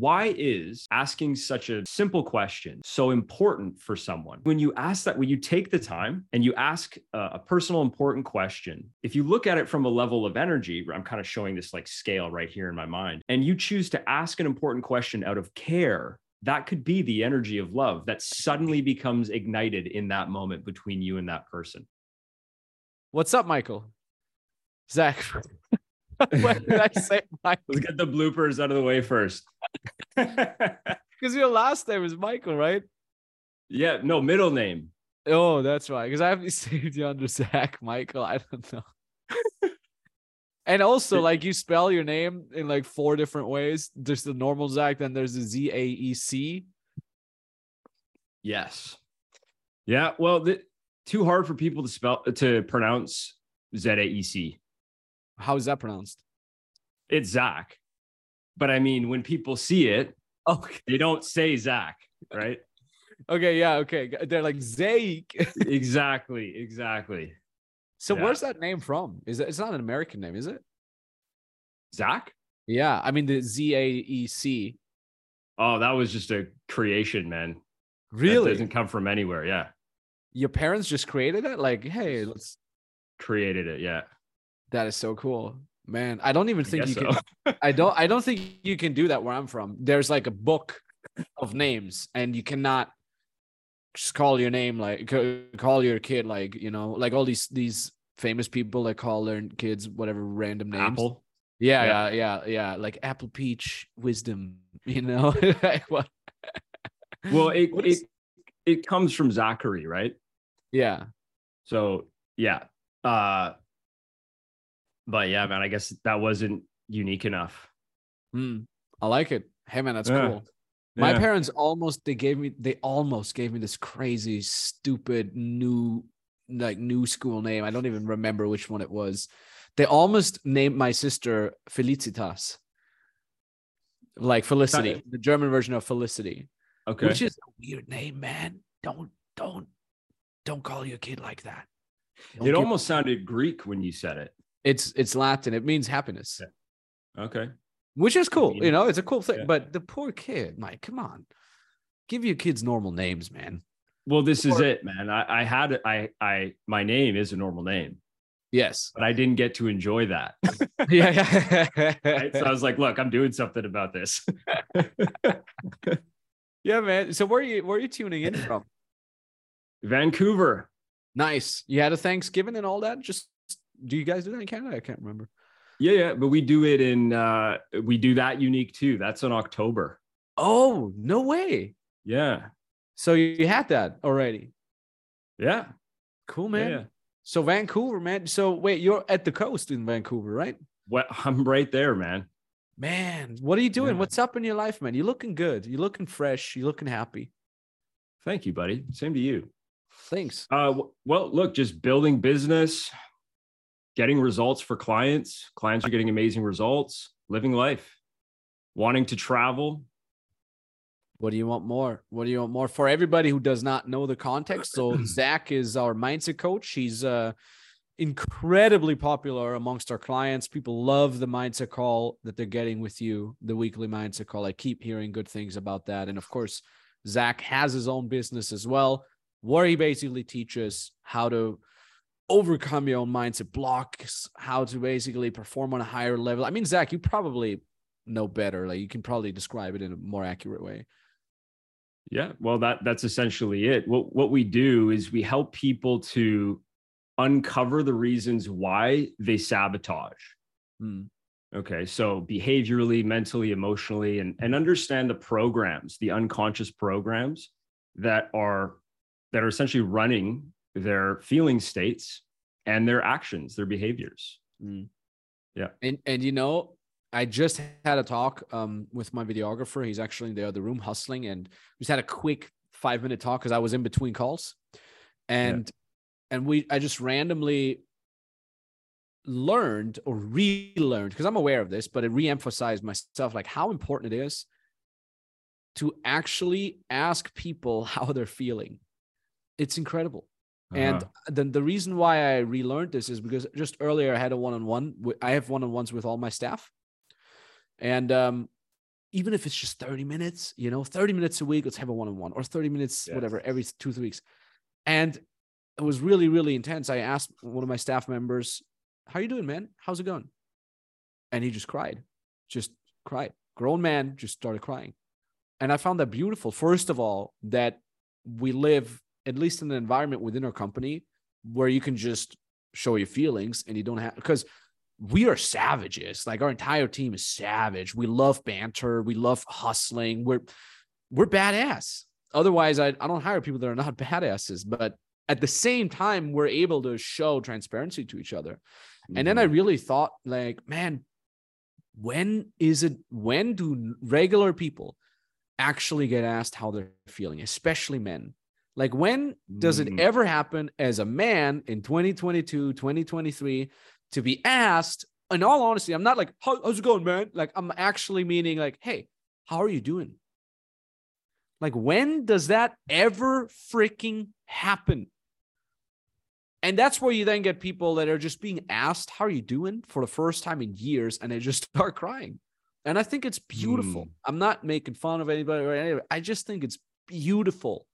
why is asking such a simple question so important for someone? When you ask that, when you take the time and you ask a, a personal important question, if you look at it from a level of energy, I'm kind of showing this like scale right here in my mind, and you choose to ask an important question out of care, that could be the energy of love that suddenly becomes ignited in that moment between you and that person. What's up, Michael? Zack. what did I say, Michael? Let's get the bloopers out of the way first. Because your last name is Michael, right? yeah, no, middle name. Oh, that's right. Because I haven't saved you under Zack Michael. I don't know. and also, like you spell your name in like four different ways. There's the normal Zack, then there's the Z A E C. Yes. Yeah. Well, the, too hard for people to spell to pronounce Z A E C. How is that pronounced? It's Zack. But I mean, when people see it, Okay. they don't say Zack, right? Okay. Yeah. Okay. They're like Zake. exactly. Exactly. so Yeah. where's that name from? Is it? It's not an American name, is it? Zack? Yeah. I mean the Z A E C. Oh, that was just a creation, man. That Really? doesn't come from anywhere. Yeah. Your parents just created it? Like, hey, let's. Created it. Yeah. That is so cool, man. I don't even think you guess can. I don't. I don't think you can do that where I'm from. There's like a book of names, and you cannot just call your name like call your kid like you know like all these these famous people that call their kids whatever random names. Apple. Yeah, Yeah. yeah, yeah, yeah. Like apple, peach, wisdom. You know. Well, it, it it comes from Zachary, right? yeah. So yeah. Uh but yeah, man, I guess that wasn't unique enough. Hmm. I like it. Hey man, that's Yeah. cool. My Yeah. parents almost they gave me they almost gave me this crazy stupid new like new school name. I don't even remember which one it was. They almost named my sister Felicitas. Like Felicity, the German version of Felicity, Okay. which is a weird name, man. Don't don't don't call your kid like that. Don't it give- almost sounded Greek when you said it. It's it's Latin. It means happiness, Yeah. Okay. which is cool. mean- You know, it's a cool thing. Yeah. But the poor kid, Mike, come on, give your kids normal names, man. Well, this is it, man. I, I had it. I, I, my name is a normal name, Yes. but I didn't get to enjoy that. yeah, yeah. Right? So I was like, look, I'm doing something about this. yeah, man. So where are you where are you tuning in from? Vancouver. Nice. You had a Thanksgiving and all that. Just do you guys do that in Canada? I can't remember. Yeah, yeah. But we do it in, uh, we do that unique too. That's in October. Oh, no way. Yeah. So you had that already. Yeah. Cool, man. yeah. So Vancouver, man. So wait, you're at the coast in Vancouver, right? What, I'm right there, man. Man, what are you doing? Yeah. What's up in your life, man? You're looking good. You're looking fresh. You're looking happy. Thank you, buddy. Same to you. Thanks. Uh, well, look, just building business, getting results for clients. Clients are getting amazing results, living life, wanting to travel. What do you want more? What do you want more? For everybody who does not know the context, so Zack is our mindset coach. He's uh, incredibly popular amongst our clients. People love the mindset call that they're getting with you, the weekly mindset call. I keep hearing good things about that. And of course, Zack has his own business as well, where he basically teaches how to overcome your own mindset blocks, how to basically perform on a higher level. I mean, Zack, you probably know better. Like you can probably describe it in a more accurate way. Yeah, well, that that's essentially it. What what we do is we help people to uncover the reasons why they sabotage. Hmm. Okay, so behaviorally, mentally, emotionally, and and understand the programs, the unconscious programs that are that are essentially running their feeling states and their actions, their behaviors. Mm. Yeah. And and you know, I just had a talk um with my videographer. He's actually in the other room hustling, and we just had a quick five minute talk because I was in between calls, and and we I just randomly learned or relearned because I'm aware of this, but it reemphasized myself like how important it is to actually ask people how they're feeling. It's incredible. And Uh-huh. the, the reason why I relearned this is because just earlier I had a one on one. I have one on ones with all my staff. And um, even if it's just 30 minutes, you know, 30 minutes a week, let's have a one-on-one or 30 minutes, Yes. whatever, every two, three weeks. And it was really, really intense. I asked one of my staff members, How you doing, man? How's it going? And he just cried, just cried. Grown man just started crying. And I found that beautiful. First of all, that we live, at least in an environment within our company, where you can just show your feelings and you don't have, because we are savages. Like our entire team is savage. We love banter. We love hustling. We're we're badass. Otherwise, I, I don't hire people that are not badasses. But at the same time, we're able to show transparency to each other. And then I Mhm. really thought, like, man, when is it? When do regular people actually get asked how they're feeling, especially men? Like, when does it Mm. ever happen as a man in 2022, 2023 to be asked? In all honesty, I'm not like, how, how's it going, man? Like, I'm actually meaning, like, hey, how are you doing? Like, when does that ever freaking happen? And that's where you then get people that are just being asked, How are you doing for the first time in years? And they just start crying. And I think it's beautiful. Mm. I'm not making fun of anybody or anybody. I just think it's beautiful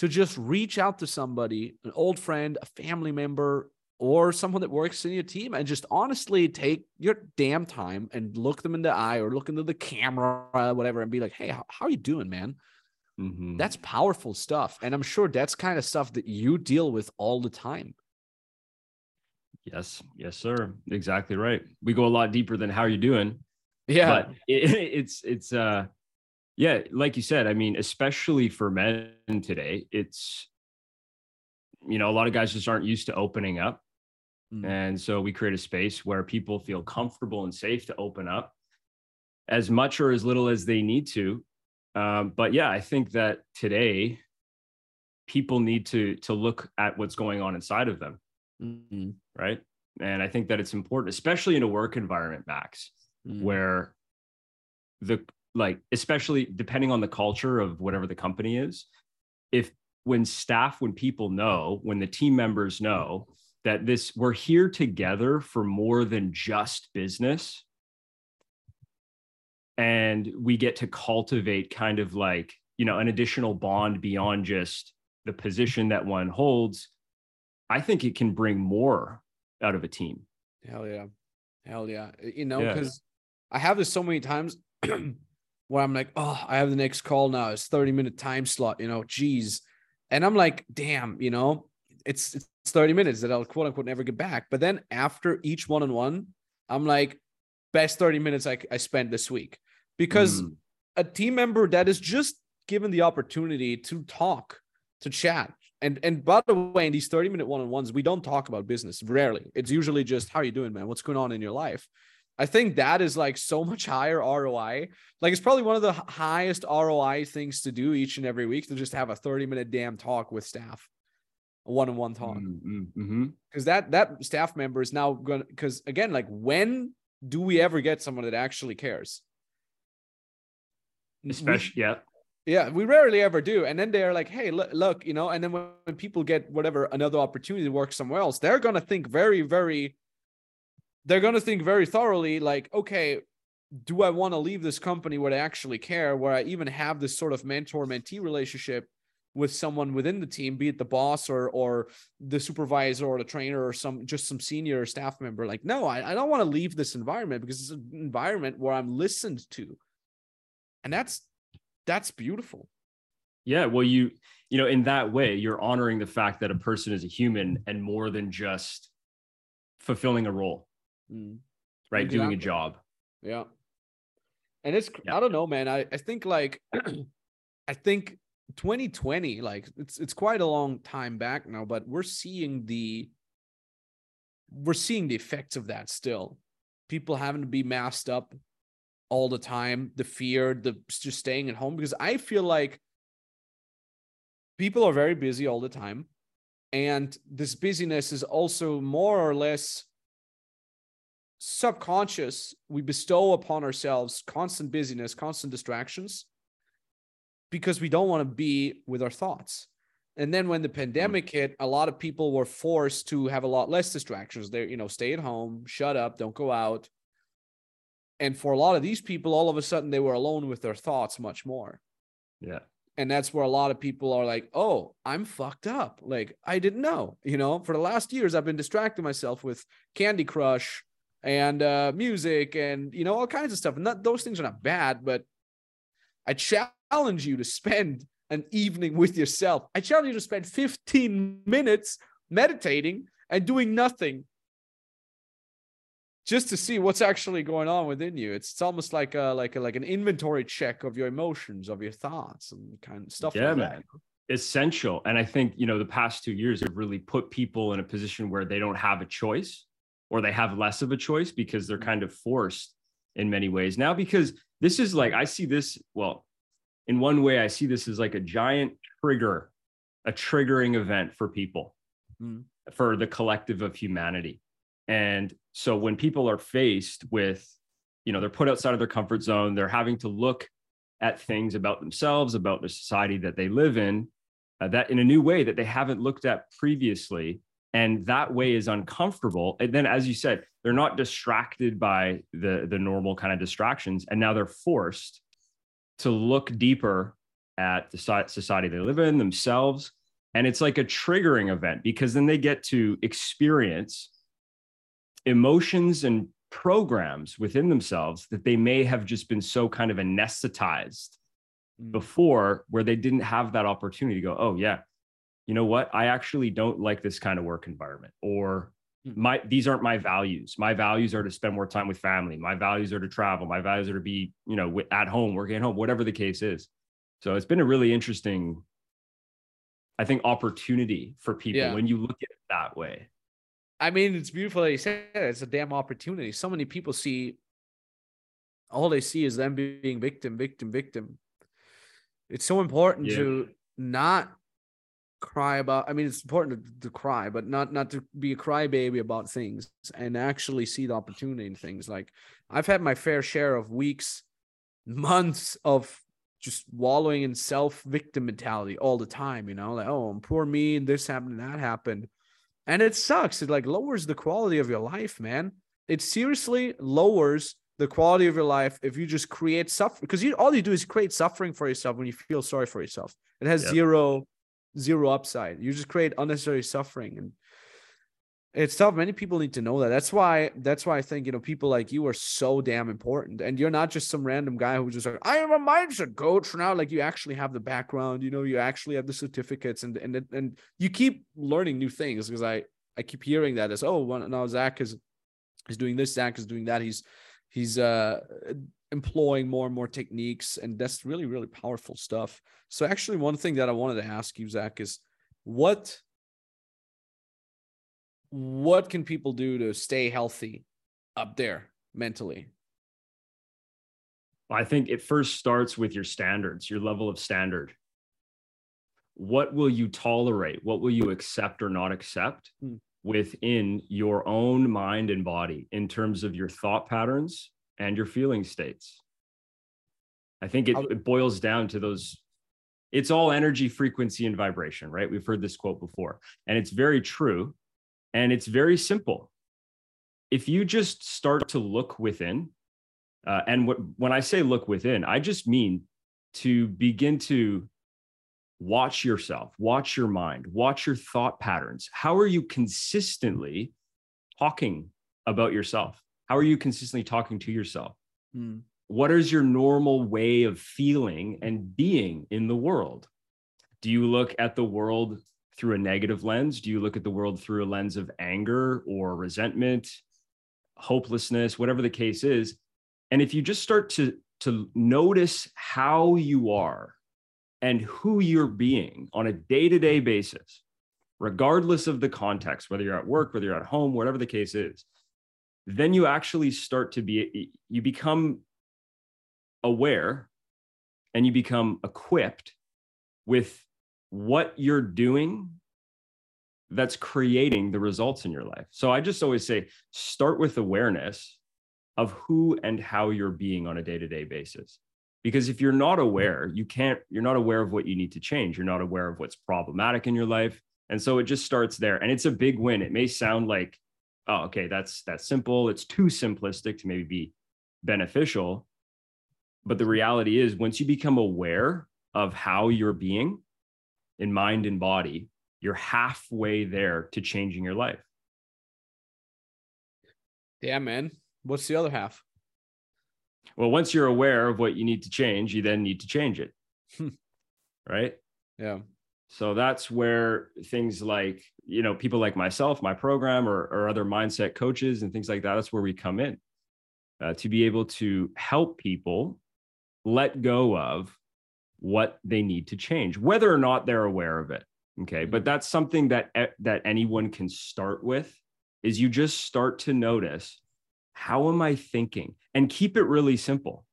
to just reach out to somebody, an old friend, a family member, or someone that works in your team, and just honestly take your damn time and look them in the eye or look into the camera, whatever, and be like, Hey, how, how are you doing, man? Mhm. That's powerful stuff. And I'm sure that's kind of stuff that you deal with all the time. yes, yes, sir. Exactly right. We go a lot deeper than how are you doing. Yeah. but it, it's it's uh yeah like you said i mean especially for men today it's you know a lot of guys just aren't used to opening up Mm. and so we create a space where people feel comfortable and safe to open up as much or as little as they need to um, but yeah i think that today people need to to look at what's going on inside of them Mhm. right and i think that it's important especially in a work environment max Mhm. where the like especially depending on the culture of whatever the company is if when staff when people know when the team members know that this we're here together for more than just business and we get to cultivate kind of like you know an additional bond beyond just the position that one holds i think it can bring more out of a team Hell yeah. Hell yeah. You know, Yeah. because I have this so many times where I'm like, oh, I have the next call now. It's 30 minute time slot, you know, geez. And I'm like, damn, you know, it's it's 30 minutes that I'll quote unquote never get back. But then after each one on one, I'm like, best 30 minutes I, I spent this week. Because Mm. a team member that is just given the opportunity to talk, to chat. And and by the way, in these 30 minute one-on-ones, we don't talk about business rarely. It's usually just how are you doing, man? What's going on in your life? I think that is like so much higher ROI. Like it's probably one of the highest ROI things to do each and every week to just have a 30 minute damn talk with staff, a one-on-one talk. Mm, mm, mhm. because that that staff member is now going to because again like when do we ever get someone that actually cares? We- especially yeah. Yeah we rarely ever do. And then they're like hey look, look you know? And then when, when people get whatever another opportunity to work somewhere else they're going to think very very they're going to think very thoroughly like okay do i want to leave this company where i actually care where i even have this sort of mentor mentee relationship with someone within the team be it the boss or or the supervisor or the trainer or some just some senior staff member? Like no i, I don't want to leave this environment because it's an environment where i'm listened to. And that's that's beautiful. Yeah, well, you you know, in that way, you're honoring the fact that a person is a human and more than just fulfilling a role, Mm-hmm. right? Doing a job. Yeah. And it's Yeah. I don't know, man. I, I think like I think 2020, like it's it's quite a long time back now, but we're seeing the we're seeing the effects of that still. People having to be masked up all the time, the fear, the just staying at home because I feel like people are very busy all the time. And this busyness is also more or less subconscious. We bestow upon ourselves constant busyness, constant distractions because we don't want to be with our thoughts. And then when the hmm. pandemic hit, a lot of people were forced to have a lot less distractions. They, you know, stay at home, shut up, don't go out. And for a lot of these people, all of a sudden they were alone with their thoughts much more. Yeah. And that's where a lot of people are like, oh, I'm fucked up. Like, I didn't know. You know, for the last years, I've been distracting myself with Candy Crush and uh, music and, you know, all kinds of stuff. And not, those things are not bad, but I challenge you to spend an evening with yourself. I challenge you to spend 15 minutes meditating and doing nothing just to see what's actually going on within you. It's, it's almost like a like a like an inventory check of your emotions, of your thoughts, and kind of stuff. Yeah, like man. That. Essential. And I think you know the past two years have really put people in a position where they don't have a choice, or they have less of a choice because they're mm. kind of forced in many ways now. Because this is like I see this. Well, in one way, I see this as like a giant trigger, a triggering event for people, mm. for the collective of humanity. And so when people are faced with, you know, they're put outside of their comfort zone, they're having to look at things about themselves, about the society that they live in, uh, that in a new way that they haven't looked at previously. And that way is uncomfortable. And then, as you said, they're not distracted by the, the normal kind of distractions. And now they're forced to look deeper at the society they live in, themselves. And it's like a triggering event because then they get to experience emotions and programs within themselves that they may have just been so kind of anesthetized mm. before where they didn't have that opportunity to go oh yeah you know what i actually don't like this kind of work environment or mm. my these aren't my values my values are to spend more time with family my values are to travel my values are to be you know at home working at home whatever the case is so it's been a really interesting i think opportunity for people yeah. when you look at it that way I mean, it's beautiful that you said it. It's a damn opportunity. So many people see all they see is them being victim, victim, victim. It's so important yeah. to not cry about. I mean, it's important to, to, cry, but not not to be a crybaby about things and actually see the opportunity in things. Like I've had my fair share of weeks, months of just wallowing in self victim mentality all the time. You know, like oh, poor me, and this happened, and that happened and it sucks. It like lowers the quality of your life, man. It seriously lowers the quality of your life if you just create suffering because you all you do is create suffering for yourself when you feel sorry for yourself. It has yep. zero zero upside. You just create unnecessary suffering and it's tough. Many people need to know that. That's why. That's why I think you know people like you are so damn important, and you're not just some random guy who's just like I am a mindset coach now. Like you actually have the background. You know, you actually have the certificates, and and and you keep learning new things because I I keep hearing that as oh well, now Zack is is doing this, Zack is doing that. He's he's uh employing more and more techniques, and that's really really powerful stuff. So actually, one thing that I wanted to ask you, Zack, is what what can people do to stay healthy up there mentally? I think it first starts with your standards, your level of standard. What will you tolerate? What will you accept or not accept hmm. within your own mind and body in terms of your thought patterns and your feeling states? I think it, it boils down to those. It's all energy, frequency, and vibration, right? We've heard this quote before, and it's very true and it's very simple. If you just start to look within, uh, and what, when I say look within, I just mean to begin to watch yourself, watch your mind, watch your thought patterns. How are you consistently talking about yourself? How are you consistently talking to yourself? Hmm. What is your normal way of feeling and being in the world? Do you look at the world through a negative lens? Do you look at the world through a lens of anger or resentment, hopelessness, whatever the case is? And if you just start to, to notice how you are and who you're being on a day to day basis, regardless of the context, whether you're at work, whether you're at home, whatever the case is, then you actually start to be, you become aware and you become equipped with what you're doing that's creating the results in your life. So I just always say start with awareness of who and how you're being on a day-to-day basis. Because if you're not aware, you can't you're not aware of what you need to change. You're not aware of what's problematic in your life. And so it just starts there and it's a big win. It may sound like oh okay, that's that's simple. It's too simplistic to maybe be beneficial. But the reality is, once you become aware of how you're being in mind and body, you're halfway there to changing your life. Yeah, man. What's the other half? Well, once you're aware of what you need to change, you then need to change it. Hmm. right? Yeah. So that's where things like, you know, people like myself, my program, or, or other mindset coaches and things like that, that's where we come in uh, to be able to help people let go of what they need to change, whether or not they're aware of it. Okay. But that's something that, that anyone can start with is you just start to notice how am I thinking and keep it really simple.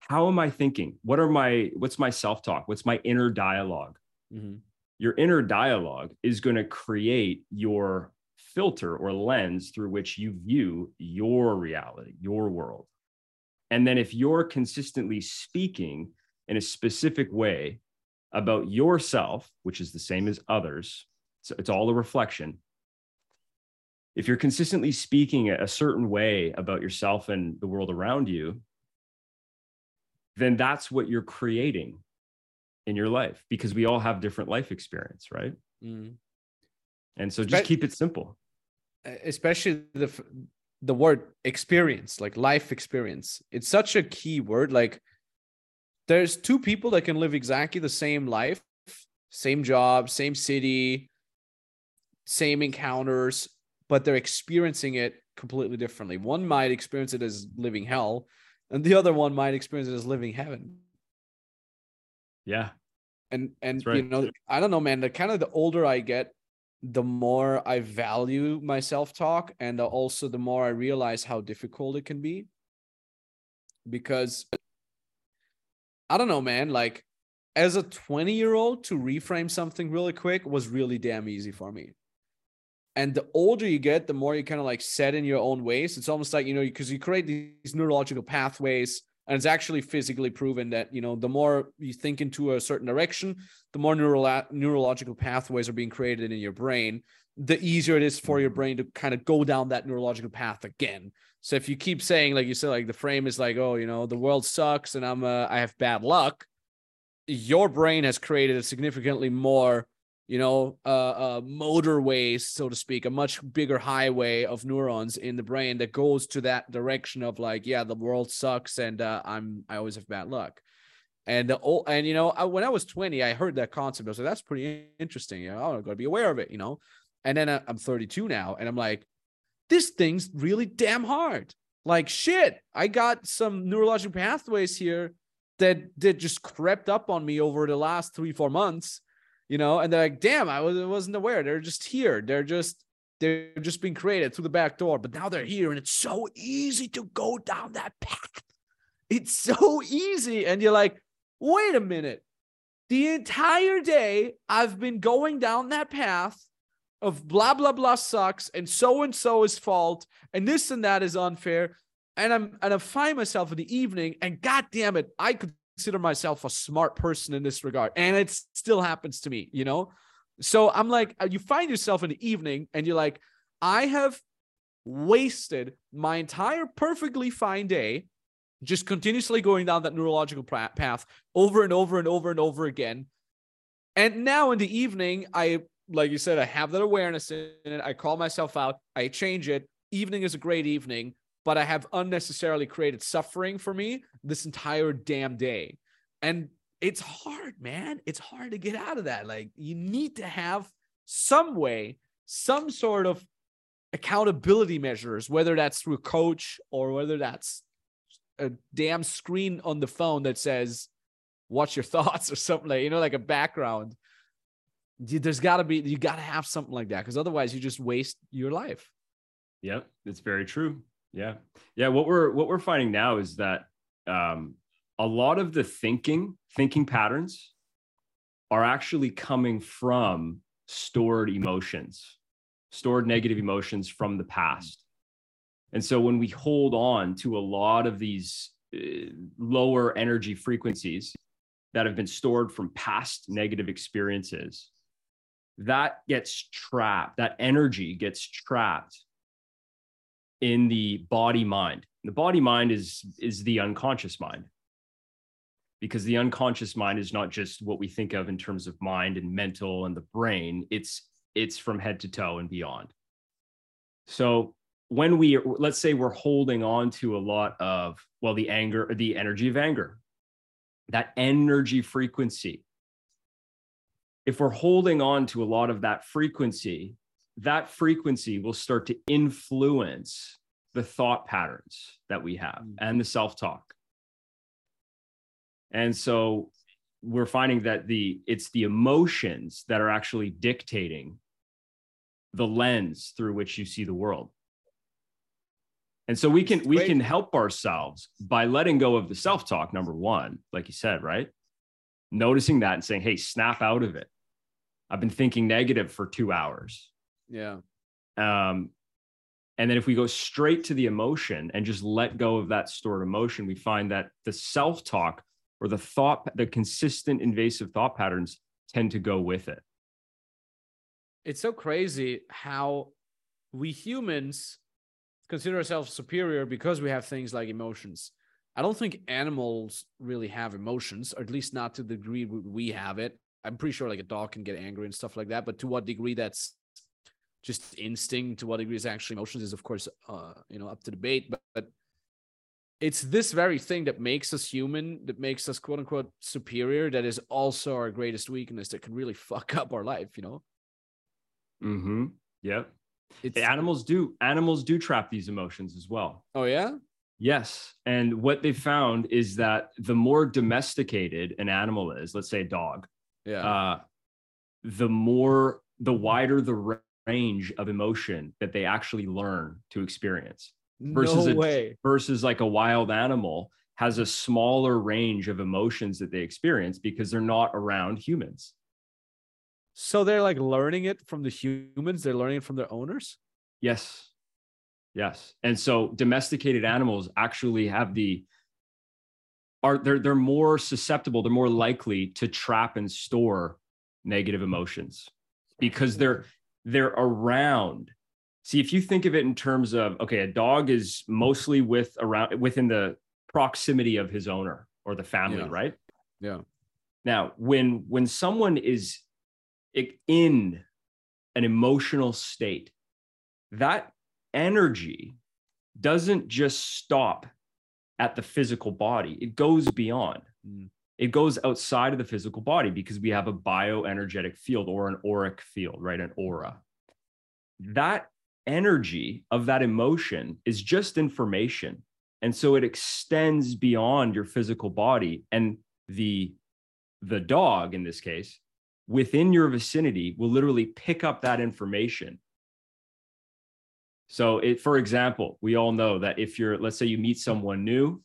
How am I thinking? What are my, what's my self talk? What's my inner dialog mm-hmm. Your inner dialogue is going to create your filter or lens through which you view your reality, your world. And then if you're consistently speaking in a specific way about yourself, which is the same as others, so it's all a reflection. If you're consistently speaking a certain way about yourself and the world around you, then that's what you're creating in your life because we all have different life experience, right? Mm. And so just keep it simple. Especially the the word experience, like life experience. It's such a key word. Like there's two people that can live exactly the same life, same job, same city, same encounters, but they're experiencing it completely differently. One might experience it as living hell, and the other one might experience it as living heaven. Yeah. And and right. you know, I don't know, man. The kind of the older I get, the more I value my self-talk, and also the more I realize how difficult it can be. Because I don't know, man. Like as a 20 year old to reframe something really quick was really damn easy for me. And the older you get, the more you kind of like set in your own ways. It's almost like, you know, because you create these neurological pathways and it's actually physically proven that, you know, the more you think into a certain direction, the more neural neurological pathways are being created in your brain, the easier it is for your brain to kind of go down that neurological path again. So if you keep saying, like you said, like the frame is like, oh, you know, the world sucks and I'm, uh, I have bad luck. Your brain has created a significantly more, you know, uh, uh, motorways, so to speak, a much bigger highway of neurons in the brain that goes to that direction of like, yeah, the world sucks and uh, I'm, I always have bad luck. And the old, and you know, I, when I was 20, I heard that concept. I was like, that's pretty interesting. You know, I'm to be aware of it, you know. And then uh, I'm 32 now, and I'm like, this thing's really damn hard. Like shit, I got some neurological pathways here that that just crept up on me over the last three four months, you know. And they're like, damn, I was, wasn't aware. They're just here. They're just they're just being created through the back door, but now they're here, and it's so easy to go down that path. It's so easy, and you're like, wait a minute. The entire day I've been going down that path of blah blah blah sucks and so and so is fault and this and that is unfair and i'm and i find myself in the evening and god damn it i consider myself a smart person in this regard and it still happens to me you know so i'm like uh, you find yourself in the evening and you're like i have wasted my entire perfectly fine day just continuously going down that neurological path over and over and over and over again and now in the evening, I like you said, I have that awareness in it. I call myself out. I change it. Evening is a great evening, but I have unnecessarily created suffering for me this entire damn day. And it's hard, man. It's hard to get out of that. Like you need to have some way, some sort of accountability measures, whether that's through a coach or whether that's a damn screen on the phone that says, watch your thoughts or something like, you know, like a background there's got to be you got to have something like that because otherwise you just waste your life yeah it's very true yeah. Yeah what we're what we're finding now is that um a lot of the thinking thinking patterns are actually coming from stored emotions stored negative emotions from the past. And so when we hold on to a lot of these uh, lower energy frequencies that have been stored from past negative experiences that gets trapped, that energy gets trapped in the body mind. The body mind is is the unconscious mind. Because the unconscious mind is not just what we think of in terms of mind and mental and the brain, it's it's from head to toe and beyond. So when we let's say we're holding on to a lot of well the anger the energy of anger that energy frequency if we're holding on to a lot of that frequency that frequency will start to influence the thought patterns that we have mm-hmm. and the self-talk. And so we're finding that the it's the emotions that are actually dictating the lens through which you see the world. And so we can we can help ourselves by letting go of the self-talk number 1 like you said right? Noticing that and saying hey snap out of it. I've been thinking negative for 2 hours yeah um and then if we go straight to the emotion and just let go of that stored emotion we find that the self-talk or the thought the consistent invasive thought patterns tend to go with it it's so crazy how we humans consider ourselves superior because we have things like emotions. I don't think animals really have emotions, or at least not to the degree we have it. I'm pretty sure like a dog can get angry and stuff like that, but to what degree that's just instinct, to what degree is actually emotions is of course uh, you know up to debate. But, but it's this very thing that makes us human, that makes us quote unquote superior, that is also our greatest weakness that can really fuck up our life, you know? Mm-hmm. yeah It's, animals do animals do trap these emotions as well. Oh yeah. Yes, and what they found is that the more domesticated an animal is, let's say a dog, yeah, uh, the more the wider the range of emotion that they actually learn to experience. Versus no. A, versus like a wild animal has a smaller range of emotions that they experience because they're not around humans. So they're like learning it from the humans, they're learning it from their owners? Yes. Yes. And so domesticated animals actually have the are they're they're more susceptible, they're more likely to trap and store negative emotions because they're they're around. See, if you think of it in terms of okay, a dog is mostly with around within the proximity of his owner or the family, yeah. right? Yeah. Now, when when someone is in an emotional state, that energy doesn't just stop at the physical body, it goes beyond. Mm. It goes outside of the physical body because we have a bioenergetic field or an auric field, right? An aura. That energy of that emotion is just information. And so it extends beyond your physical body. And the the dog in this case within your vicinity will literally pick up that information. So, it, for example, we all know that if you're, let's say you meet someone new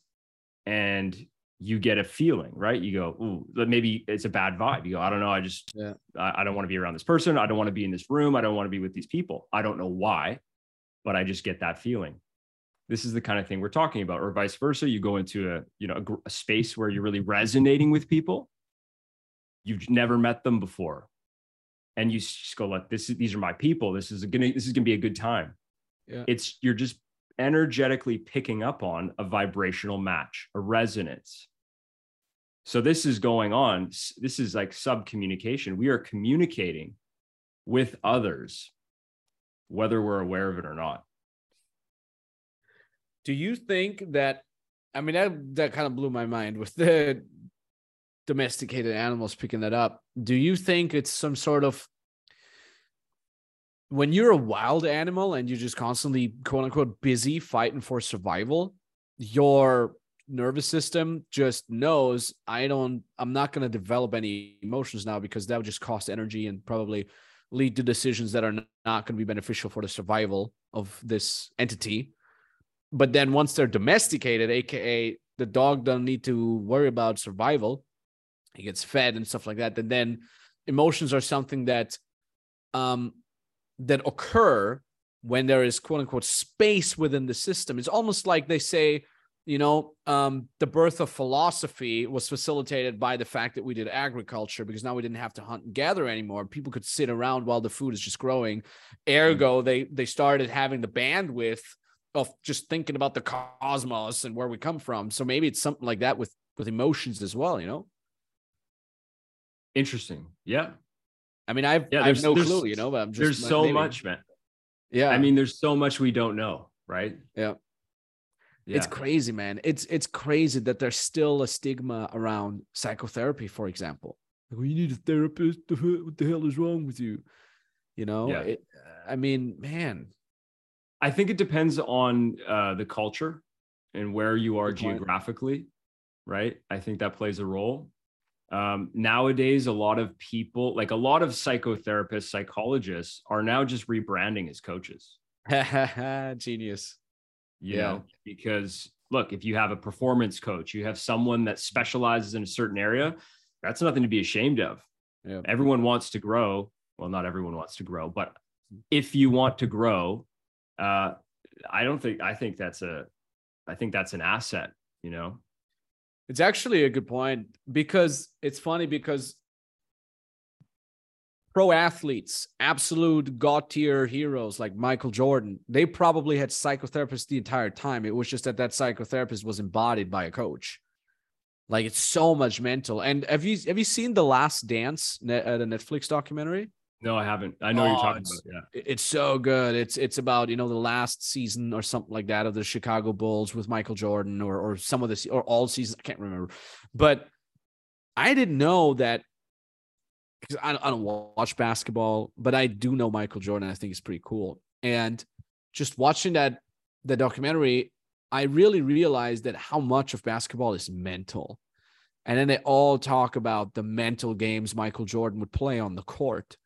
and you get a feeling, right? You go, ooh, maybe it's a bad vibe. You go, I don't know. I just, yeah. I, I don't want to be around this person. I don't want to be in this room. I don't want to be with these people. I don't know why, but I just get that feeling. This is the kind of thing we're talking about, or vice versa. You go into a, you know, a, a space where you're really resonating with people you've never met them before and you just go like this is these are my people this is gonna this is gonna be a good time yeah. it's you're just energetically picking up on a vibrational match a resonance. So this is going on. This is like sub communication we are communicating with others whether we're aware of it or not. Do you think that i mean that that kind of blew my mind with the domesticated animals picking that up. Do you think it's some sort of when you're a wild animal and you're just constantly quote unquote busy fighting for survival, your nervous system just knows I don't, I'm not going to develop any emotions now because that would just cost energy and probably lead to decisions that are not going to be beneficial for the survival of this entity. But then once they're domesticated, aka the dog doesn't need to worry about survival, he gets fed and stuff like that and then emotions are something that um that occur when there is quote unquote space within the system it's almost like they say you know um the birth of philosophy was facilitated by the fact that we did agriculture because now we didn't have to hunt and gather anymore people could sit around while the food is just growing ergo they they started having the bandwidth of just thinking about the cosmos and where we come from. So maybe it's something like that with with emotions as well, you know? Interesting. Yeah. I mean, I've yeah, I have no clue, you know, but I'm just there's so maybe. much, man. Yeah. I mean, there's so much we don't know, right? Yeah. yeah. It's crazy, man. It's it's crazy that there's still a stigma around psychotherapy, for example. Like, well, you need a therapist. What the hell is wrong with you? You know, yeah. It, I mean, man. I think it depends on uh, the culture and where you are geographically, right? I think that plays a role. Um, nowadays, a lot of people, like a lot of psychotherapists, psychologists, are now just rebranding as coaches. Genius. You yeah. know, because look, if you have a performance coach, you have someone that specializes in a certain area, that's nothing to be ashamed of. Yeah. Everyone wants to grow. Well, not everyone wants to grow, but if you want to grow, uh, I don't think I think that's a I think that's an asset, you know. It's actually a good point because it's funny because pro athletes, absolute god tier heroes like Michael Jordan, they probably had psychotherapists the entire time. It was just that that psychotherapist was embodied by a coach. Like it's so much mental. And have you have you seen the Last Dance, uh, the Netflix documentary? No, I haven't. I know oh, you're talking about. Yeah, it's so good. It's it's about you know the last season or something like that of the Chicago Bulls with Michael Jordan or or some of the or all seasons. I can't remember, but I didn't know that because I, I don't watch basketball, but I do know Michael Jordan. I think he's pretty cool. And just watching that the documentary, I really realized that how much of basketball is mental. And then they all talk about the mental games Michael Jordan would play on the court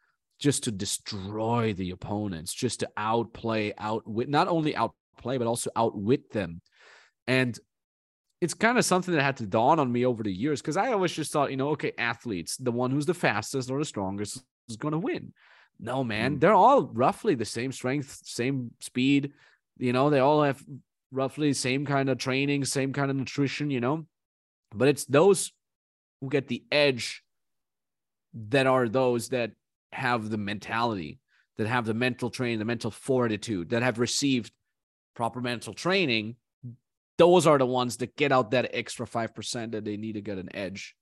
just to destroy the opponents, just to outplay, outwit, not only outplay, but also outwit them. And it's kind of something that had to dawn on me over the years because I always just thought, you know, okay, athletes, the one who's the fastest or the strongest is going to win. No, man, mm. they're all roughly the same strength, same speed. You know, they all have roughly the same kind of training, same kind of nutrition, you know, but it's those who get the edge that are those that have the mentality, that have the mental training, the mental fortitude, that have received proper mental training, those are the ones that get out that extra 5% that they need to get an edge.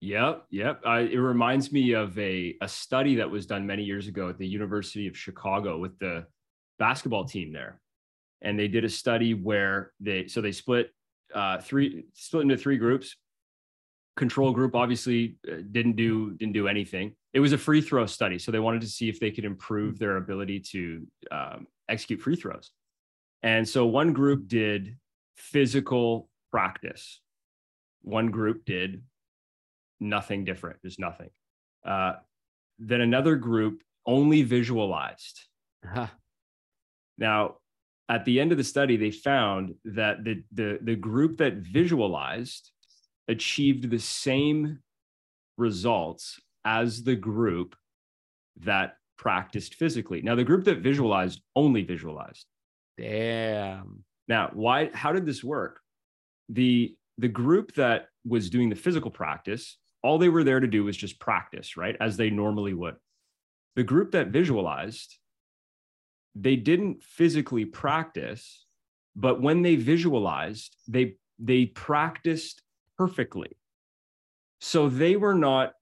Yep, yep. Uh, it reminds me of a, a study that was done many years ago at the University of Chicago with the basketball team there. And they did a study where they, so they split uh, three, split into three groups. Control group obviously uh, didn't do, didn't do anything it was a free throw study. So they wanted to see if they could improve their ability to um, execute free throws. And so one group did physical practice, one group did nothing different, just nothing. Uh, then another group only visualized. Uh-huh. Now, at the end of the study, they found that the, the, the group that visualized achieved the same results as the group that practiced physically. Now, the group that visualized only visualized. Damn. Now, why? How did this work? The the group that was doing the physical practice, all they were there to do was just practice, right, as they normally would. The group that visualized, they didn't physically practice, but when they visualized, they they practiced perfectly. So they were not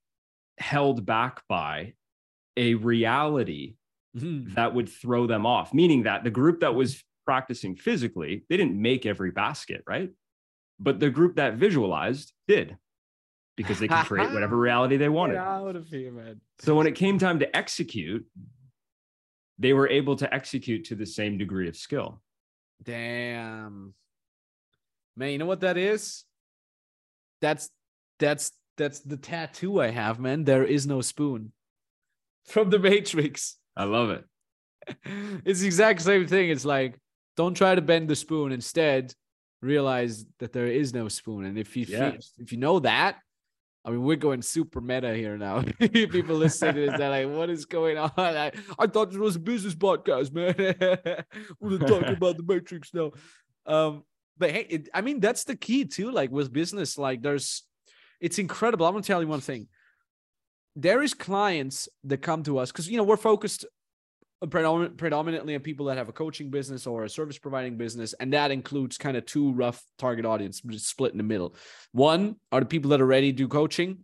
held back by a reality mm-hmm. that would throw them off, meaning that the group that was practicing physically, they didn't make every basket, right? But the group that visualized did because they could create whatever reality they wanted. so when it came time to execute, they were able to execute to the same degree of skill. Damn. Man, you know what that is? That's that's that's the tattoo I have, man. There is no spoon from the Matrix. I love it. it's the exact same thing. It's like, don't try to bend the spoon. Instead, realize that there is no spoon. And if you yeah. feel, if you know that, I mean, we're going super meta here now. People listening to this, they're like, "What is going on?" I, I thought it was a business podcast, man. we're talking about the Matrix now. Um, but hey, it, I mean, that's the key too. Like with business, like there's it's incredible. I'm gonna tell you one thing. There is clients that come to us because you know we're focused predomin- predominantly on people that have a coaching business or a service providing business. And that includes kind of two rough target audience split in the middle. One are the people that already do coaching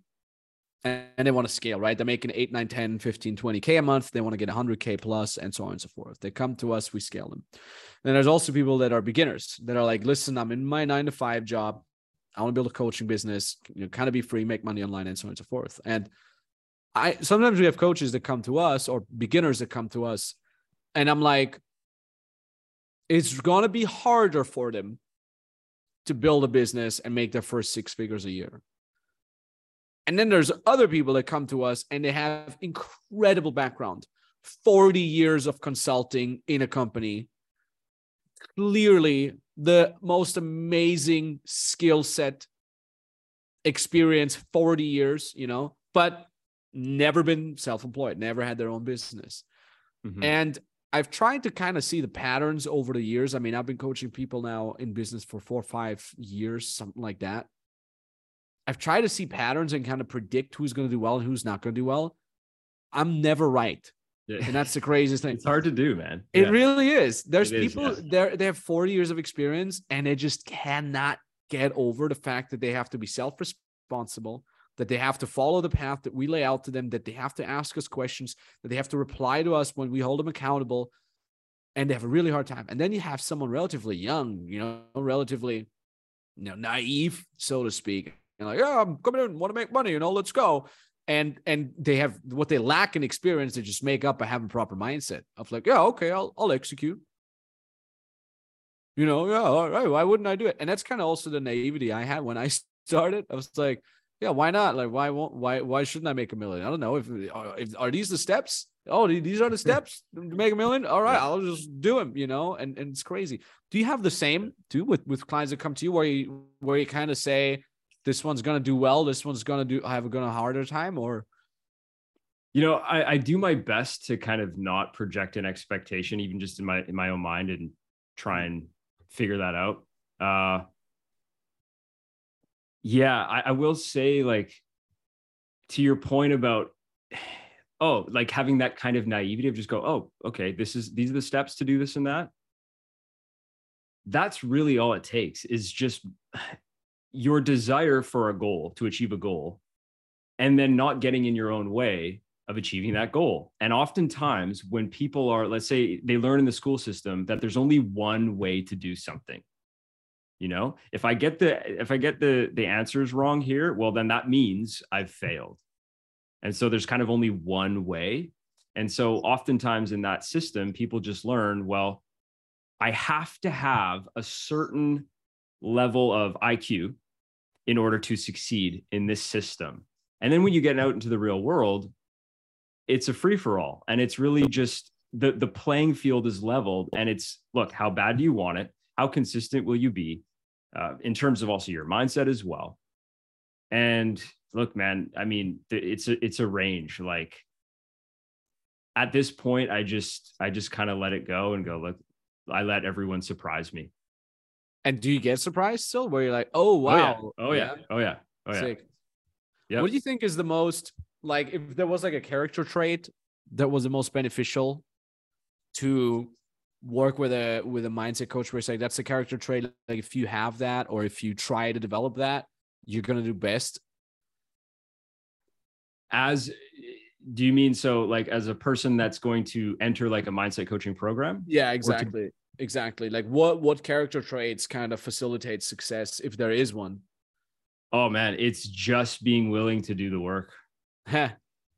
and, they want to scale, right? They're making 8, 9, 10, 15, 20K a month. They want to get 100K plus and so on and so forth. They come to us, we scale them. Then there's also people that are beginners that are like, listen, I'm in my nine to five job. I want to build a coaching business, you know, kind of be free, make money online, and so on and so forth. And I sometimes we have coaches that come to us or beginners that come to us, and I'm like, it's gonna be harder for them to build a business and make their first six figures a year. And then there's other people that come to us and they have incredible background, 40 years of consulting in a company. Clearly, the most amazing skill set, experience, 40 years, you know, but never been self employed, never had their own business. Mm-hmm. And I've tried to kind of see the patterns over the years. I mean, I've been coaching people now in business for four or five years, something like that. I've tried to see patterns and kind of predict who's going to do well and who's not going to do well. I'm never right. And that's the craziest thing. It's hard to do, man. It yeah. really is. There's it people is, yeah. they they have 40 years of experience and they just cannot get over the fact that they have to be self-responsible, that they have to follow the path that we lay out to them, that they have to ask us questions, that they have to reply to us when we hold them accountable, and they have a really hard time. And then you have someone relatively young, you know, relatively you know, naive, so to speak. And like, yeah, I'm coming in, want to make money, you know, let's go. And and they have what they lack in experience, they just make up by having a proper mindset of like, yeah, okay, I'll I'll execute. You know, yeah, all right, why wouldn't I do it? And that's kind of also the naivety I had when I started. I was like, yeah, why not? Like, why won't why why shouldn't I make a million? I don't know if, if are these the steps. Oh, these are the steps to make a million. All right, I'll just do them. You know, and and it's crazy. Do you have the same too with with clients that come to you where you where you kind of say this one's gonna do well, this one's gonna do have a gonna harder time, or you know, I, I do my best to kind of not project an expectation, even just in my in my own mind, and try and figure that out. Uh, yeah, I, I will say, like, to your point about, oh, like having that kind of naivety of just go, oh, okay, this is these are the steps to do this and that. That's really all it takes is just your desire for a goal to achieve a goal, and then not getting in your own way of achieving that goal. And oftentimes, when people are, let's say, they learn in the school system that there's only one way to do something you know? If i get the if i get the the answers wrong here well then that means i've failed. And so there's kind of only one way. And so oftentimes in that system people just learn well i have to have a certain level of iq in order to succeed in this system and then when you get out into the real world it's a free for all and it's really just the the playing field is leveled and it's look how bad do you want it how consistent will you be uh, in terms of also your mindset as well. And look, man, I mean, it's a, it's a range. Like at this point, I just, I just kind of let it go and go, look, I let everyone surprise me. And do you get surprised still where you're like, oh, oh wow. Oh, yeah. Oh, yeah. Oh, yeah. Oh, yeah. Sick. Yep. What do you think is the most, like, if there was like a character trait that was the most beneficial to work with a with a mindset coach where it's like that's the character trait like if you have that or if you try to develop that you're going to do best as do you mean so like as a person that's going to enter like a mindset coaching program yeah exactly exactly like what what character traits kind of facilitate success if there is one? Oh man it's just being willing to do the work.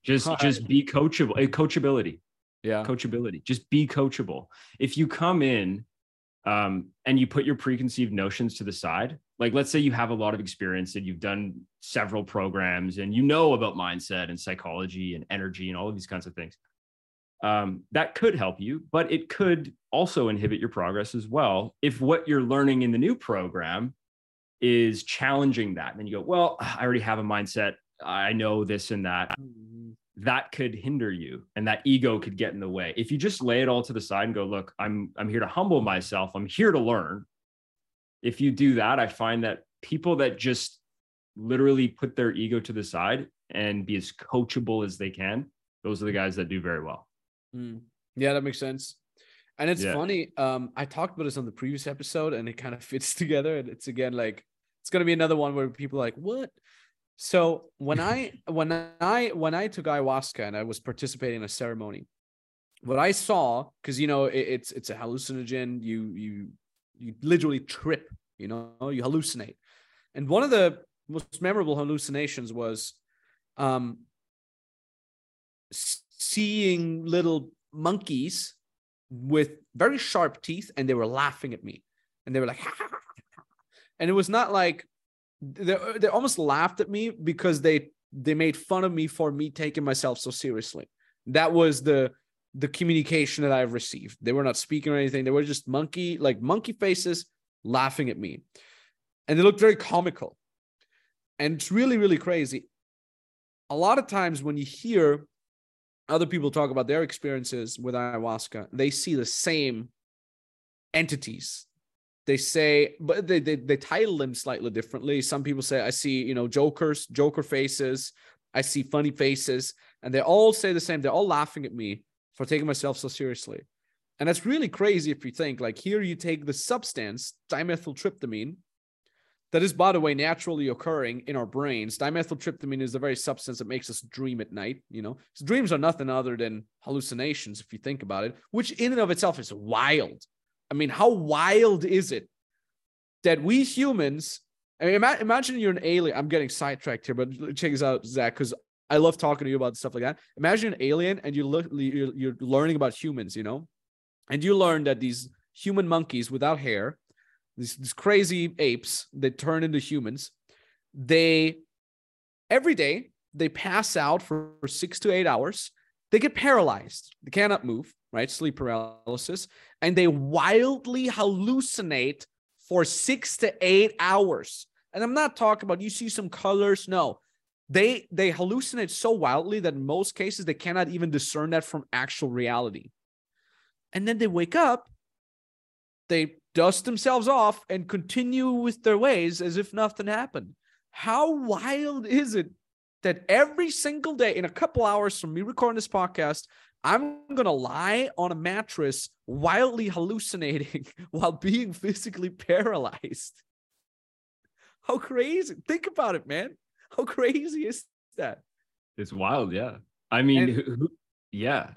Just just be coachable eh, coachability. Yeah. Coachability. Just be coachable. If you come in um, and you put your preconceived notions to the side like let's say you have a lot of experience and you've done several programs and you know about mindset and psychology and energy and all of these kinds of things um, that could help you but it could also inhibit your progress as well if what you're learning in the new program is challenging that and then you go well i already have a mindset i know this and that mm-hmm that could hinder you and that ego could get in the way. If you just lay it all to the side and go, look, I'm I'm here to humble myself. I'm here to learn. If you do that, I find that people that just literally put their ego to the side and be as coachable as they can, those are the guys that do very well. Mm. Yeah, that makes sense. And it's Yeah. funny. Um, I talked about this on the previous episode, and it kind of fits together. And it's again like it's gonna be another one where people are like, "What?" So when I when I when I took ayahuasca and I was participating in a ceremony, what I saw, because you know it, it's it's a hallucinogen. You you you literally trip. You know, you hallucinate. And one of the most memorable hallucinations was, um, seeing little monkeys with very sharp teeth and they were laughing at me. And they were like and it was not like they, they almost laughed at me because they they made fun of me for me taking myself so seriously. That was the the communication that i've received. They were not speaking or anything. They were just monkey like monkey faces laughing at me. And they looked very comical. And it's really really crazy. A lot of times when you hear other people talk about their experiences with ayahuasca, they see the same entities. They say, but they, they they title them slightly differently. Some people say, I see, you know, jokers, joker faces, I see funny faces, and they all say the same. They're all laughing at me for taking myself so seriously. And that's really crazy if you think like here you take the substance, dimethyltryptamine, that is, by the way, naturally occurring in our brains. Dimethyltryptamine is the very substance that makes us dream at night. You know, So dreams are nothing other than hallucinations, if you think about it, which in and of itself is wild. I mean, how wild is it that we humans? I mean, ima- imagine you're an alien. I'm getting sidetracked here, but check this out, Zack, because I love talking to you about stuff like that. Imagine an alien and you look, you're, you're learning about humans, you know, and you learn that these human monkeys without hair these, these crazy apes that turn into humans they every day they pass out for, for six to eight hours. They get paralyzed. They cannot move right? Sleep paralysis. And they wildly hallucinate for six to eight hours. And i'm not talking about you see some colors no. They they hallucinate so wildly that in most cases they cannot even discern that from actual reality. And then they wake up they dust themselves off and continue with their ways as if nothing happened. How wild is it that every single day, in a couple hours from me recording this podcast, I'm going to lie on a mattress wildly hallucinating while being physically paralyzed? How crazy. Think about it, man. How crazy is that? It's wild, yeah. I mean, And- who, yeah,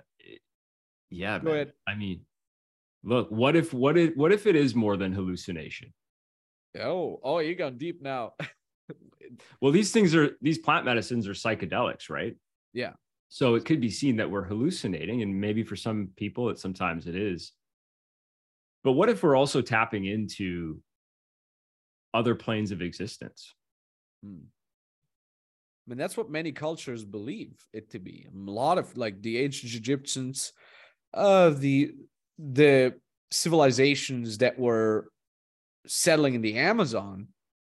yeah. Go man. ahead. I mean, look, what if what if what if it is more than hallucination? Oh, oh, you're going deep now. Well, these things are these plant medicines are psychedelics, right? Yeah. So it could be seen that we're hallucinating, and maybe for some people, it sometimes it is. But what if we're also tapping into other planes of existence? Hmm. I mean, that's what many cultures believe it to be. A lot of like the ancient Egyptians, uh, the the civilizations that were settling in the Amazon,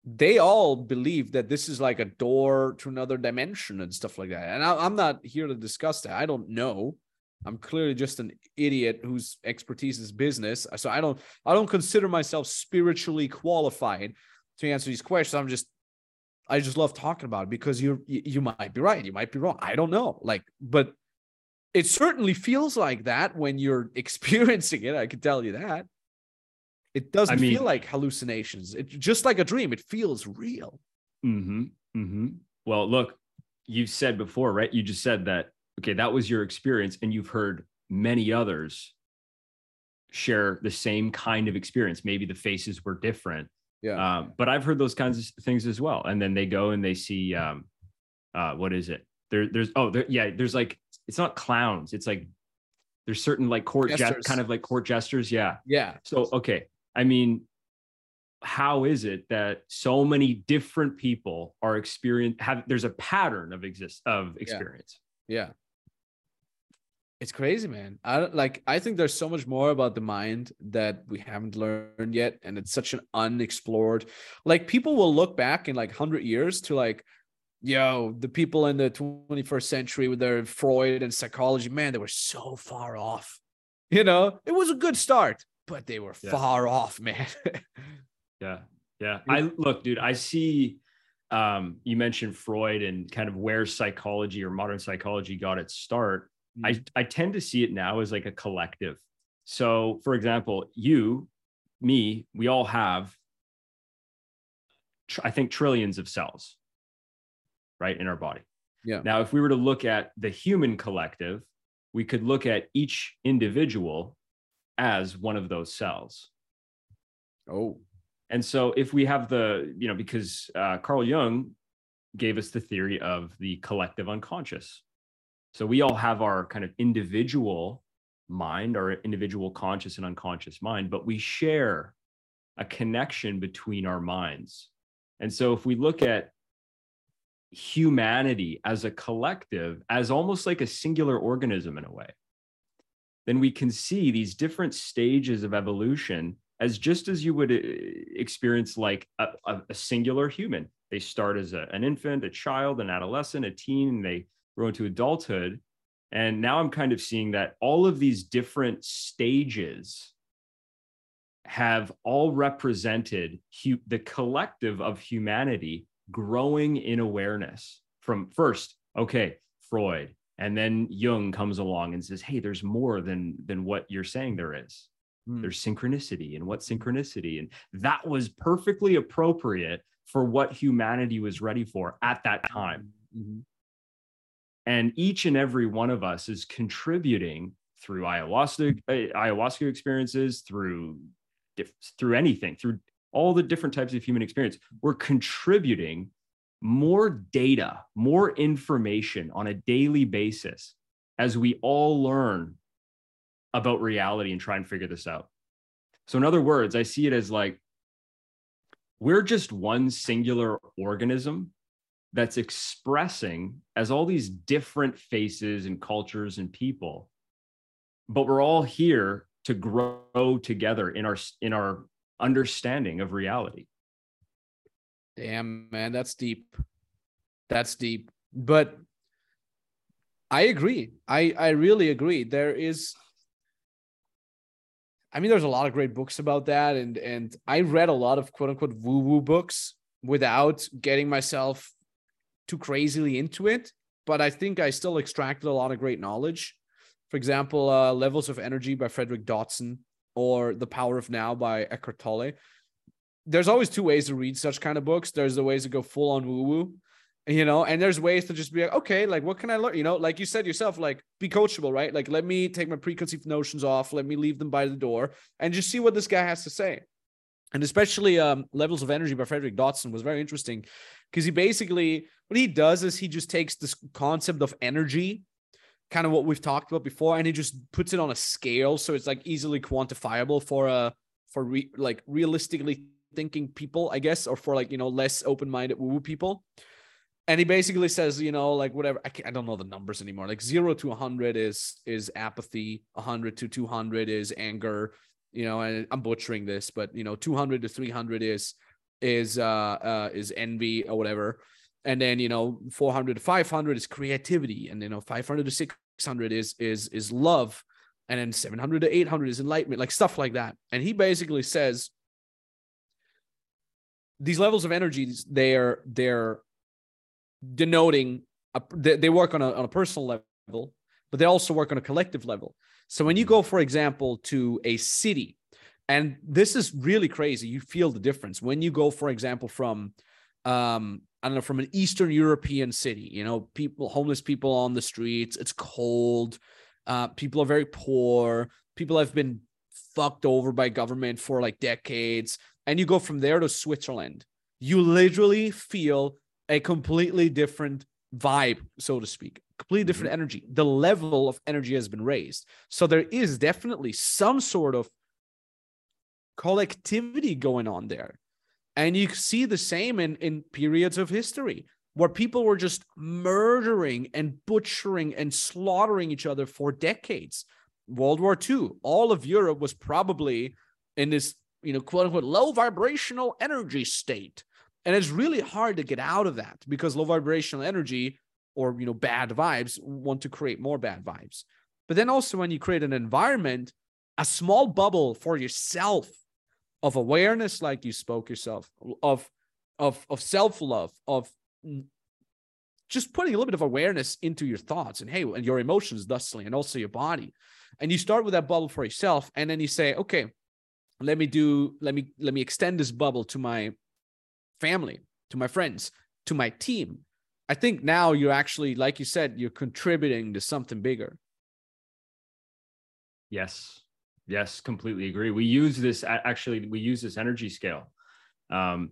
they all believe that this is like a door to another dimension and stuff like that. And I, I'm not here to discuss that. I don't know. I'm clearly just an idiot whose expertise is business. So I don't I don't consider myself spiritually qualified to answer these questions. I'm just I just love talking about it because you, you might be right, you might be wrong. I don't know. Like, but it certainly feels like that when you're experiencing it. I can tell you that. It doesn't mean- feel like hallucinations. It's just like a dream. It feels real. Mm-hmm. Mm-hmm. Well, look, you've said before, right? You just said that, okay, that was your experience, and you've heard many others share the same kind of experience. Maybe the faces were different. Yeah. Um, but I've heard those kinds of things as well. And then they go and they see um uh what is it? There, there's oh there, yeah, there's like it's not clowns, it's like there's certain like court kind of like court gestures. Yeah. yeah. So, okay. I mean, how is it that so many different people are experience have there's a pattern of exist of experience? Yeah. It's crazy, man. I like I think there's so much more about the mind that we haven't learned yet and it's such an unexplored. Like people will look back in like 100 years to like yo, the people in the 21st century with their Freud and psychology, man, they were so far off. You know, it was a good start, but they were Yeah. far off, man. Yeah. Yeah. I look, dude, I see um you mentioned Freud and kind of where psychology or modern psychology got its start. I, I tend to see it now as like a collective. So, for example, you, me, we all have, tr- I think, trillions of cells, right, in our body. Yeah. Now, if we were to look at the human collective, we could look at each individual as one of those cells. Oh. And so, if we have the, you know, because uh, Carl Jung gave us the theory of the collective unconscious. So we all have our kind of individual mind, our individual conscious and unconscious mind, but we share a connection between our minds. And so if we look at humanity as a collective, as almost like a singular organism in a way, then we can see these different stages of evolution as just as you would uh, experience like a, a, singular human. They start as a, an infant, a child, an adolescent, a teen, and they grow into adulthood. And now I'm kind of seeing that all of these different stages have all represented hu- the collective of humanity growing in awareness from first, okay, Freud, and then Jung comes along and says, hey, there's more than, than what you're saying there is. Hmm. There's synchronicity and what synchronicity. And that was perfectly appropriate for what humanity was ready for at that time. Mm-hmm. And each and every one of us is contributing through ayahuasca, uh, ayahuasca experiences, through through anything, through all the different types of human experience. We're contributing more data, more information on a daily basis as we all learn about reality and try and figure this out. So, in other words, I see it as like we're just one singular organism that's expressing as all these different faces and cultures and people but we're all here to grow together in our in our understanding of reality. Damn man that's deep. That's deep. But i agree. I i really agree. There is I mean, there's a lot of great books about that, and and I read a lot of quote unquote woo woo books without getting myself too crazily into it. But I think I still extracted a lot of great knowledge. For example, uh, Levels of Energy by Frederick Dodson or The Power of Now by Eckhart Tolle. There's always two ways to read such kind of books. There's the ways to go full on woo woo, you know and there's ways to just be like okay like what can i learn you know like you said yourself like be coachable right like let me take my preconceived notions off let me leave them by the door and just see what this guy has to say and especially um, levels of energy by frederick dodson was very interesting because he basically what he does is he just takes this concept of energy kind of what we've talked about before and he just puts it on a scale so it's like easily quantifiable for a for re, like realistically thinking people i guess or for like you know less open-minded woo people. And he basically says you know like whatever I, I don't know the numbers anymore. Like 0 to 100 is is apathy 100 to 200 is anger you know and i'm butchering this but you know 200 to 300 is is uh uh is envy or whatever. And then you know 400 to 500 is creativity and you know 500 to 600 is is is love and then 700 to 800 is enlightenment like stuff like that and he basically says these levels of energies they're they're denoting a, they, they work on a, on a personal level, but they also work on a collective level. So when you go, for example, to a city, and this is really crazy, you feel the difference when you go, for example, from um, I don't know, from an Eastern European city, you know, people, homeless people on the streets, it's cold, uh, people are very poor, people have been fucked over by government for like decades, and you go from there to Switzerland, you literally feel a completely different vibe, so to speak, completely different mm-hmm. energy. The level of energy has been raised. So there is definitely some sort of collectivity going on there. And you see the same in, in periods of history where people were just murdering and butchering and slaughtering each other for decades. World War II, all of Europe was probably in this, you know, quote unquote, low vibrational energy state and it's really hard to get out of that because low vibrational energy or you know bad vibes want to create more bad vibes but then also when you create an environment a small bubble for yourself of awareness like you spoke yourself of of of self-love of just putting a little bit of awareness into your thoughts and hey, and your emotions, thusly, and also your body. And you start with that bubble for yourself, and then you say, okay, let me do, let me let me extend this bubble to my family, to my friends, to my team. I think now you're actually, like you said, you're contributing to something bigger. Yes. Yes, completely agree. We use this actually, we use this energy scale um,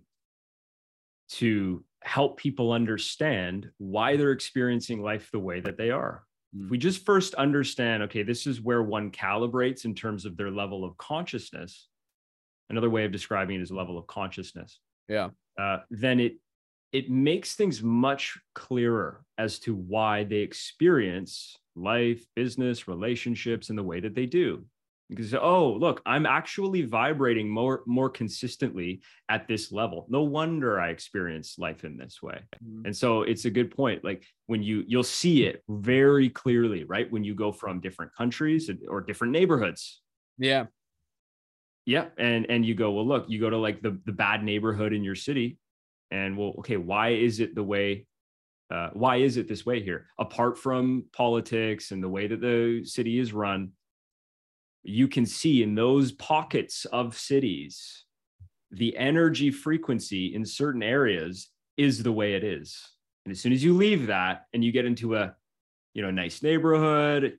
to help people understand why they're experiencing life the way that they are. Mm. If we just first understand, okay, this is where one calibrates in terms of their level of consciousness. Another way of describing it is level of consciousness. Yeah. Uh, then it it makes things much clearer as to why they experience life, business, relationships in the way that they do because oh look i'm actually vibrating more more consistently at this level. No wonder i experience life in this way. Mm-hmm. and so it's a good point like when you you'll see it very clearly right when you go from different countries or different neighborhoods. Yeah. Yeah and and you go well look you go to like the the bad neighborhood in your city and well okay why is it the way uh, why is it this way here? Apart from politics and the way that the city is run you can see in those pockets of cities, the energy frequency in certain areas is the way it is. And as soon as you leave that and you get into a, you know, nice neighborhood,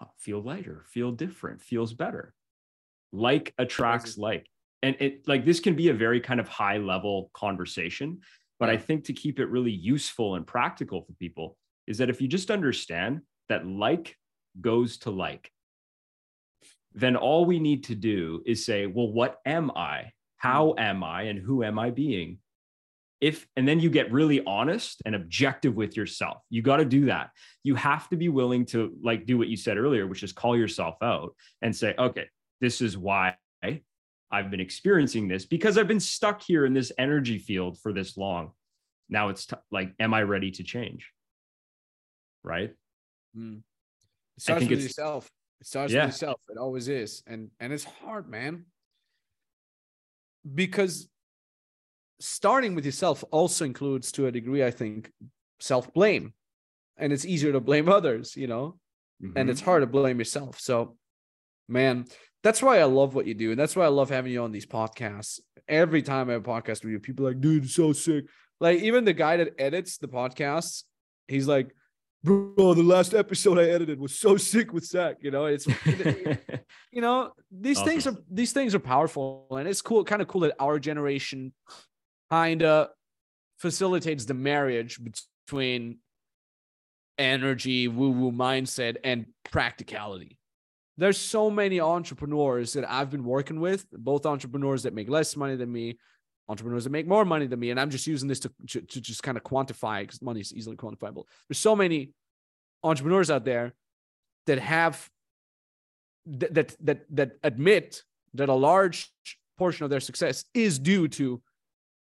oh, feel lighter, feel different, feels better. Like attracts like. And it like this can be a very kind of high level conversation, but I think to keep it really useful and practical for people is that if you just understand that like goes to like then all we need to do is say, well, what am I? How hmm. am I? And who am I being? If, and then you get really honest and objective with yourself. You got to do that. You have to be willing to like do what you said earlier, which is call yourself out and say, okay, this is why I've been experiencing this because I've been stuck here in this energy field for this long. Now it's t- like, am I ready to change? Right. Mm. It starts with yourself. It starts yeah. with yourself. It always is. And and it's hard, man. Because starting with yourself also includes to a degree, I think, self-blame. And it's easier to blame others, you know, mm-hmm. and it's mm-hmm. hard to blame yourself. So, man, that's why I love what you do. And that's why I love having you on these podcasts. Every time I have a podcast with you, people are like, dude, so sick. Like, even the guy that edits the podcasts, he's like, bro, the last episode I edited was so sick with Zack. You know, it's you know these awesome. things are these things are powerful, and it's cool, kind of cool that our generation kind of facilitates the marriage between energy, woo woo mindset, and practicality. There's so many entrepreneurs that I've been working with, both entrepreneurs that make less money than me, entrepreneurs that make more money than me. And I'm just using this to, to, to just kind of quantify because money is easily quantifiable. There's so many entrepreneurs out there that have that, that, that, that admit that a large portion of their success is due to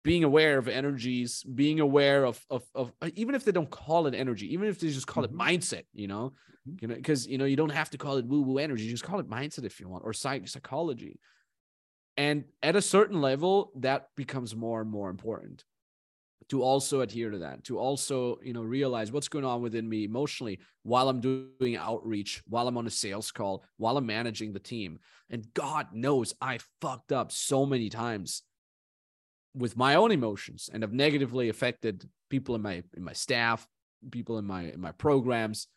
being aware of energies, being aware of, of, of even if they don't call it energy, even if they just call mm-hmm. it mindset, you know, mm-hmm. you know, because, you know, you don't have to call it woo woo energy, just call it mindset if you want, or psych- psychology and at a certain level, that becomes more and more important to also adhere to that, to also, you know, realize what's going on within me emotionally while I'm doing outreach, while I'm on a sales call, while I'm managing the team. And God knows I fucked up so many times with my own emotions and have negatively affected people in my in my staff, people in my in my programs.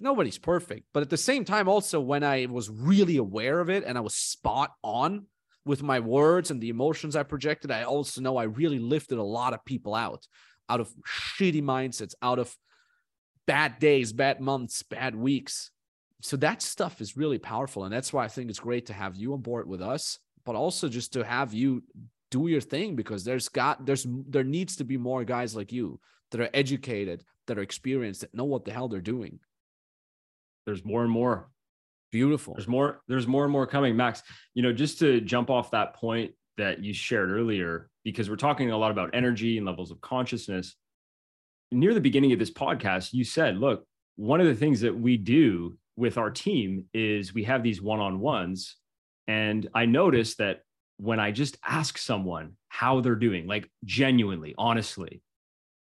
Nobody's perfect, but at the same time also when I was really aware of it and I was spot on with my words and the emotions I projected, I also know I really lifted a lot of people out, out of shitty mindsets, out of bad days, bad months, bad weeks. So that stuff is really powerful. And that's why I think it's great to have you on board with us, but also just to have you do your thing because there's got there's there needs to be more guys like you that are educated, that are experienced, that know what the hell they're doing. There's more and more. Beautiful. There's more, there's more and more coming, Max. You know, just to jump off that point that you shared earlier, because we're talking a lot about energy and levels of consciousness. Near the beginning of this podcast, you said, look, one of the things that we do with our team is we have these one-on-ones. And I noticed that when I just ask someone how they're doing, like genuinely, honestly,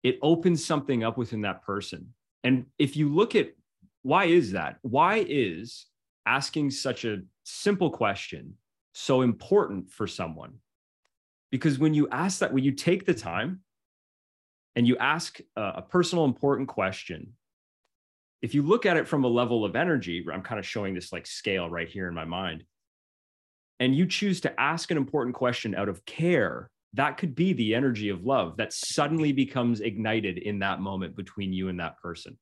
it opens something up within that person. And if you look at why is that? Why is asking such a simple question so important for someone? Because when you ask that, when you take the time and you ask a, a personal, important question, if you look at it from a level of energy, I'm kind of showing this like scale right here in my mind, and you choose to ask an important question out of care, that could be the energy of love that suddenly becomes ignited in that moment between you and that person.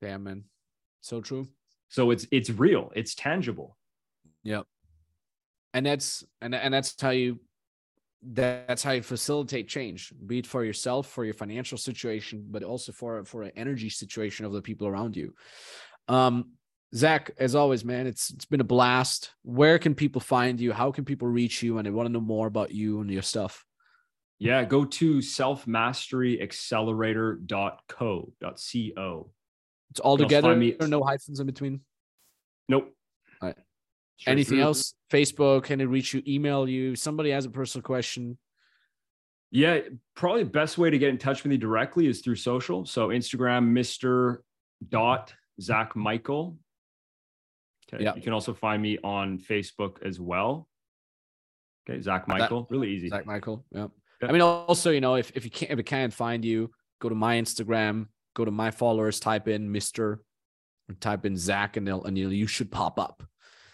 Damn, man. So true. So it's it's real, it's tangible. Yep. And that's and and that's how you that's how you facilitate change, be it for yourself, for your financial situation, but also for for an energy situation of the people around you. Um, Zack, as always, man, it's it's been a blast. Where can people find you? How can people reach you and they want to know more about you and your stuff? Yeah, go to selfmasteryaccelerator.co.co. It's all together. Me- no hyphens in between. Nope. All right. Sure Anything else? Facebook? Can it reach you? Email you? Somebody has a personal question. Yeah, probably the best way to get in touch with me directly is through social. So Instagram, Mr. Dot Zack Michael. Okay. Yeah. You can also find me on Facebook as well. Okay, Zack Michael. That, really easy. Zack Michael. Yeah. I mean, also, you know, if, if you can't if it can't find you, go to my Instagram, go to my followers, type in Mr. type in Zack and they'll and you you should pop up.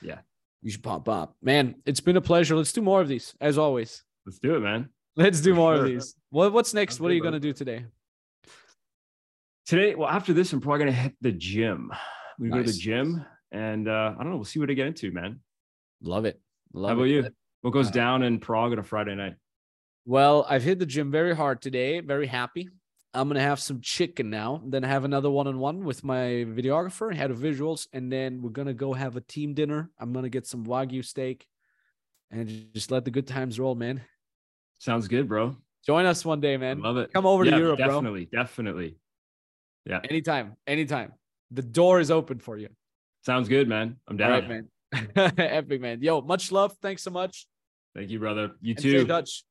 Yeah. You should pop up. Man, it's been a pleasure. Let's do more of these, as always. Let's do it, man. Let's do For more sure. of these. What what's next? What are you gonna do today? Today, well, after this, I'm probably gonna hit the gym. We nice. go to the gym and uh, I don't know. We'll see what I get into, man. Love it. Love How about it. you? What goes down in Prague on a Friday night? Well, I've hit the gym very hard today. Very happy. I'm gonna have some chicken now. Then have another one-on-one with my videographer, head of visuals, and then we're gonna go have a team dinner. I'm gonna get some wagyu steak, and just let the good times roll, man. Sounds good, bro. Join us one day, man. I love it. Come over yeah, to Europe, definitely, bro. Definitely, Yeah. Anytime, anytime. The door is open for you. Sounds good, man. I'm down. All right, man. Epic, man. Yo, much love. Thanks so much. Thank you, brother. You and too. Dutch.